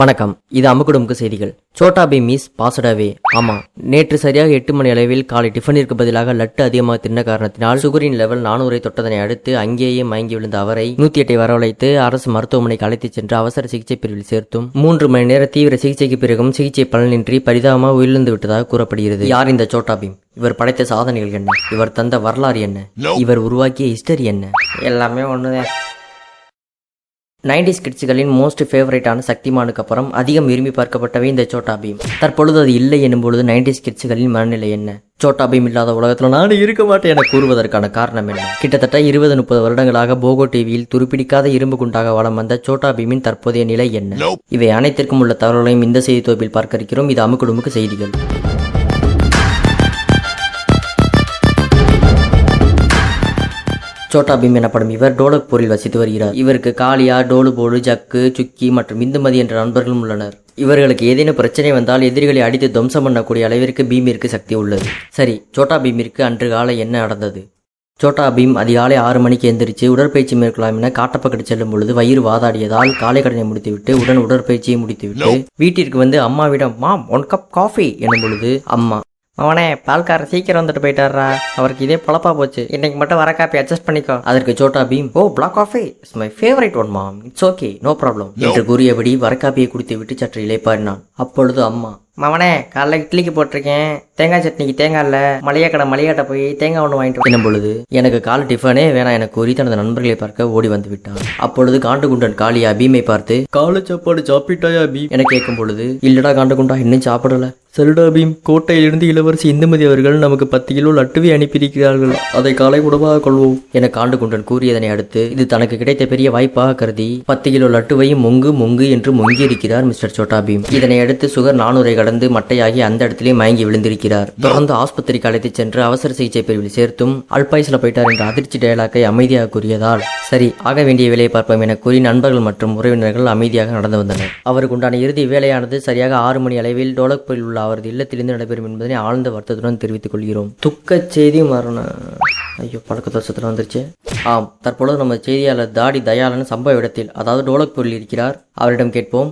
வணக்கம். இது அமுக்குடுமுக்கு செய்திகள். சோட்டா பீம் மீஸ் பாசடாவே. ஆமா. நேற்று சரியாக எட்டு மணி அளவில் காலை டிஃபனிற்கு பதிலாக லட்டு அதிகமாக தின்ன காரணத்தினால் சுகரின் லெவல் நானூரை தொட்டதனை அடுத்து அங்கேயே மயங்கி விழுந்த அவரை நூத்தி எட்டை வரவழைத்து அரசு மருத்துவமனைக்கு அழைத்துச் சென்று அவசர சிகிச்சை பிரிவில் சேர்த்தும். மூன்று மணி நேர தீவிர சிகிச்சைக்கு பிறகும் சிகிச்சை பலனின்றி பரிதாபமாக உயிரிழந்து விட்டதாக கூறப்படுகிறது. யார் இந்த சோட்டா பீம்? இவர் படைத்த சாதனைகள் என்ன? இவர் தந்த வரலாறு என்ன? இவர் உருவாக்கிய ஹிஸ்டரி என்ன? எல்லாமே ஒண்ணுதான். நைன்டிஸ் கிட்ஸுகளின் மோஸ்ட் ஃபேவரட்டான சக்திமானுக்கு அப்புறம் அதிகம் விரும்பி பார்க்கப்பட்டவை இந்த சோட்டா பீம். தற்பொழுது அது இல்லை எனும் பொழுது நைன்டிஸ் கிட்ஸுகளின் மனநிலை என்ன? சோட்டா பீம் இல்லாத உலகத்தில் நான் இருக்க மாட்டேன் என கூறுவதற்கான காரணம் என்ன? கிட்டத்தட்ட இருபது முப்பது வருடங்களாக போகோ டிவியில் துருப்பிடிக்காத இரும்பு குண்டாக வலம் வந்த சோட்டா பீமின் தற்போதைய நிலை என்ன? இவை அனைத்திற்கும் உள்ள தகவல்களையும் இந்த செய்தி தொகுப்பில் பார்க்க இருக்கிறோம். இது அமுக்குடுமுக்கு செய்திகள். சோட்டா பீம் எனப்படும் இவர் டோலக்பூரில் வசித்து வருகிறார். இவருக்கு காளியா டோலுபோடு ஜக்கு சுக்கி மற்றும் இந்துமதி என்ற நண்பர்களும் உள்ளனர். இவர்களுக்கு ஏதேனும் பிரச்சனை வந்தால் எதிரிகளை அடித்து துவம்சம் பண்ணக்கூடிய அளவிற்கு பீமிற்கு சக்தி உள்ளது. சரி சோட்டா பீமிற்கு அன்று காலை என்ன நடந்தது? சோட்டா பீம் அதிகாலை ஆறு மணிக்கு எந்திரிச்சு உடற்பயிற்சி மேற்கொள்ளலாம் என காட்டப்பக்கத்து செல்லும் பொழுது வயிறு வாதாடியதால் காலை கடனை முடித்துவிட்டு உடன் உடற்பயிற்சியை முடித்துவிட்டு வீட்டிற்கு வந்து அம்மாவிடம் மாம் ஒன் கப் காஃபி எனும் பொழுது அம்மா அவனே பால்கார சீக்கிரம் வந்துட்டு போயிட்டாரா அவருக்கு இதே பொழப்பா போச்சு. இன்னைக்கு மட்டும் வர காப்பி அட்ஜஸ்ட் பண்ணிக்கோ. அதற்கு Chhota Bheem oh black coffee it's my favourite one mom it's okay no problem என்று கூறியபடி வரக்காப்பியை குடித்து விட்டு சற்று இளைப்பாடினான் அப்பொழுது அம்மா மவனே காலைல இட்லிக்கு போட்டிருக்கேன். தேங்காய் சட்னிக்கு தேங்காய் இல்ல. மளிகை கடை மளிகாட்ட போய் தேங்காய் ஒன்று வாங்கிட்டு என்னும் பொழுது எனக்கு கால டிஃபனே வேணாம் என கூறி தனது நண்பர்களை பார்க்க ஓடி வந்து விட்டான். அப்பொழுது காண்டுகுண்டன் காளியா பீமை பார்த்து காலை சாப்பாடு சாப்பிட்டாயா பீம்? என கேட்கும் பொழுது இல்லடா காண்டுகுண்டா இன்னும் சாப்பிடல. செல்டாபீம் கோட்டையிலிருந்து இளவரசி இந்துமதி அவர்கள் நமக்கு பத்து கிலோ லட்டுவை அனுப்பியிருக்கிறார்கள். அதை காலை உணவாக கொள்வோம் என காண்டுகுண்டன் கூறியதனை அடுத்து இது தனக்கு கிடைத்த பெரிய வாய்ப்பாக கருதி பத்து கிலோ லட்டுவையும் மொங்கு மொங்கு என்று மொங்கி இருக்கிறார் மிஸ்டர் சோட்டாபீம். இதனை அடுத்து சுகர் நானூரை கடந்து மட்டையாகி அந்த இடத்திலே மயங்கி விழுந்திருக்கிறார். தொடர்ந்து ஆஸ்பத்திரிக்கு அழைத்துச் சென்று அவசர சிகிச்சை பிரிவில் சேர்த்தும் அல்பாய்ஸ்ல போயிட்டார் என்ற அதிர்ச்சி டயலாக்கை அமைதியாக கூறியதால் சரி ஆக வேண்டிய வேலையை பார்ப்போம் என கூறி நண்பர்கள் மற்றும் உறவினர்கள் அமைதியாக நடந்து வந்தனர். அவருக்கு உண்டான இறுதி வேலையானது சரியாக ஆறு மணி அளவில் டோலக்பூரில் உள்ள அவரது இல்லத்திலிருந்து நடைபெறும் என்பதனை ஆழ்ந்த வருத்தத்துடன் தெரிவித்துக் கொள்கிறோம். துக்கச் செய்தி மரணம் ஐயோ பழக்க தோஷத்தில் வந்துருச்சு. ஆம் தற்பொழுது நம்ம செய்தியாளர் தாடி தயாளன் சம்பவ இடத்தில் அதாவது டோலக்பூரில் இருக்கிறார். அவரிடம் கேட்போம்.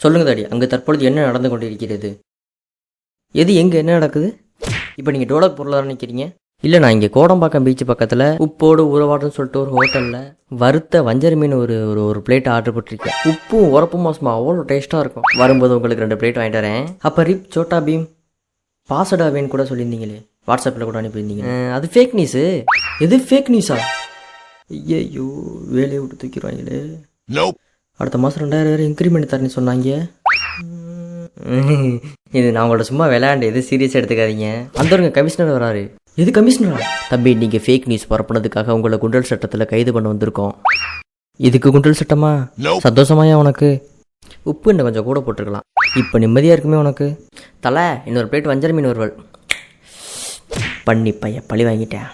சொல்லுங்க தாடி அங்கு தற்பொழுது என்ன நடந்து கொண்டிருக்கிறது? எது எங்க என்ன நடக்குது? இப்போ நீங்க டோலக்பூர்ல தானே நிக்கிறீங்க? இல்ல நான் இங்க கோடம்பாக்கம் பீச் பக்கத்துல உப்போடு உறவாடுன்னு சொல்லிட்டு ஒரு ஹோட்டல்ல வறுத்த வஞ்சர மீன் ஒரு ஒரு ஒரு பிளேட் ஆர்டர் போட்டிருக்கேன். உப்பும் உரப்பும் மாசமா அவ்வளோ டேஸ்டா இருக்கும். வரும்போது உங்களுக்கு ரெண்டு பிளேட் வாங்கிட்டு வரேன். அப்ப ரிப் சோட்டா பீம் பாசடா வேன் கூட சொல்லியிருந்தீங்களே. வாட்ஸ்அப்பில் கூட அனுப்பியிருந்தீங்க அது ஃபேக் நியூஸு எது ஃபேக் நியூஸா ஐயோ வேலையை விட்டு தூக்கிடுவாங்களே. அடுத்த மாதம் ரெண்டாயிரம் வேறு இன்க்ரிமெண்ட் தரேன்னு சொன்னாங்க. இது நான் உங்கள்ட்ட சும்மா விளையாண்டு எது சீரியஸாக எடுத்துக்காதீங்க. அந்த கமிஷனர் வராரு. எது கமிஷனரா தம்பி நீங்கள் ஃபேக் நியூஸ் பரப்புனதுக்காக உங்களை குண்டல் சட்டத்தில் கைது பண்ண வந்திருக்கோம். இதுக்கு குண்டல் சட்டமா. சந்தோஷமாயா உனக்கு? உப்பு இன்னும் கொஞ்சம் கூட போட்டிருக்கலாம். இப்போ நிம்மதியாக இருக்குமே உனக்கு? தலை இன்னொரு பிளேட் வஞ்சர மீன் ஒருவல் பண்ணி பைய பழி வாங்கிட்டேன்.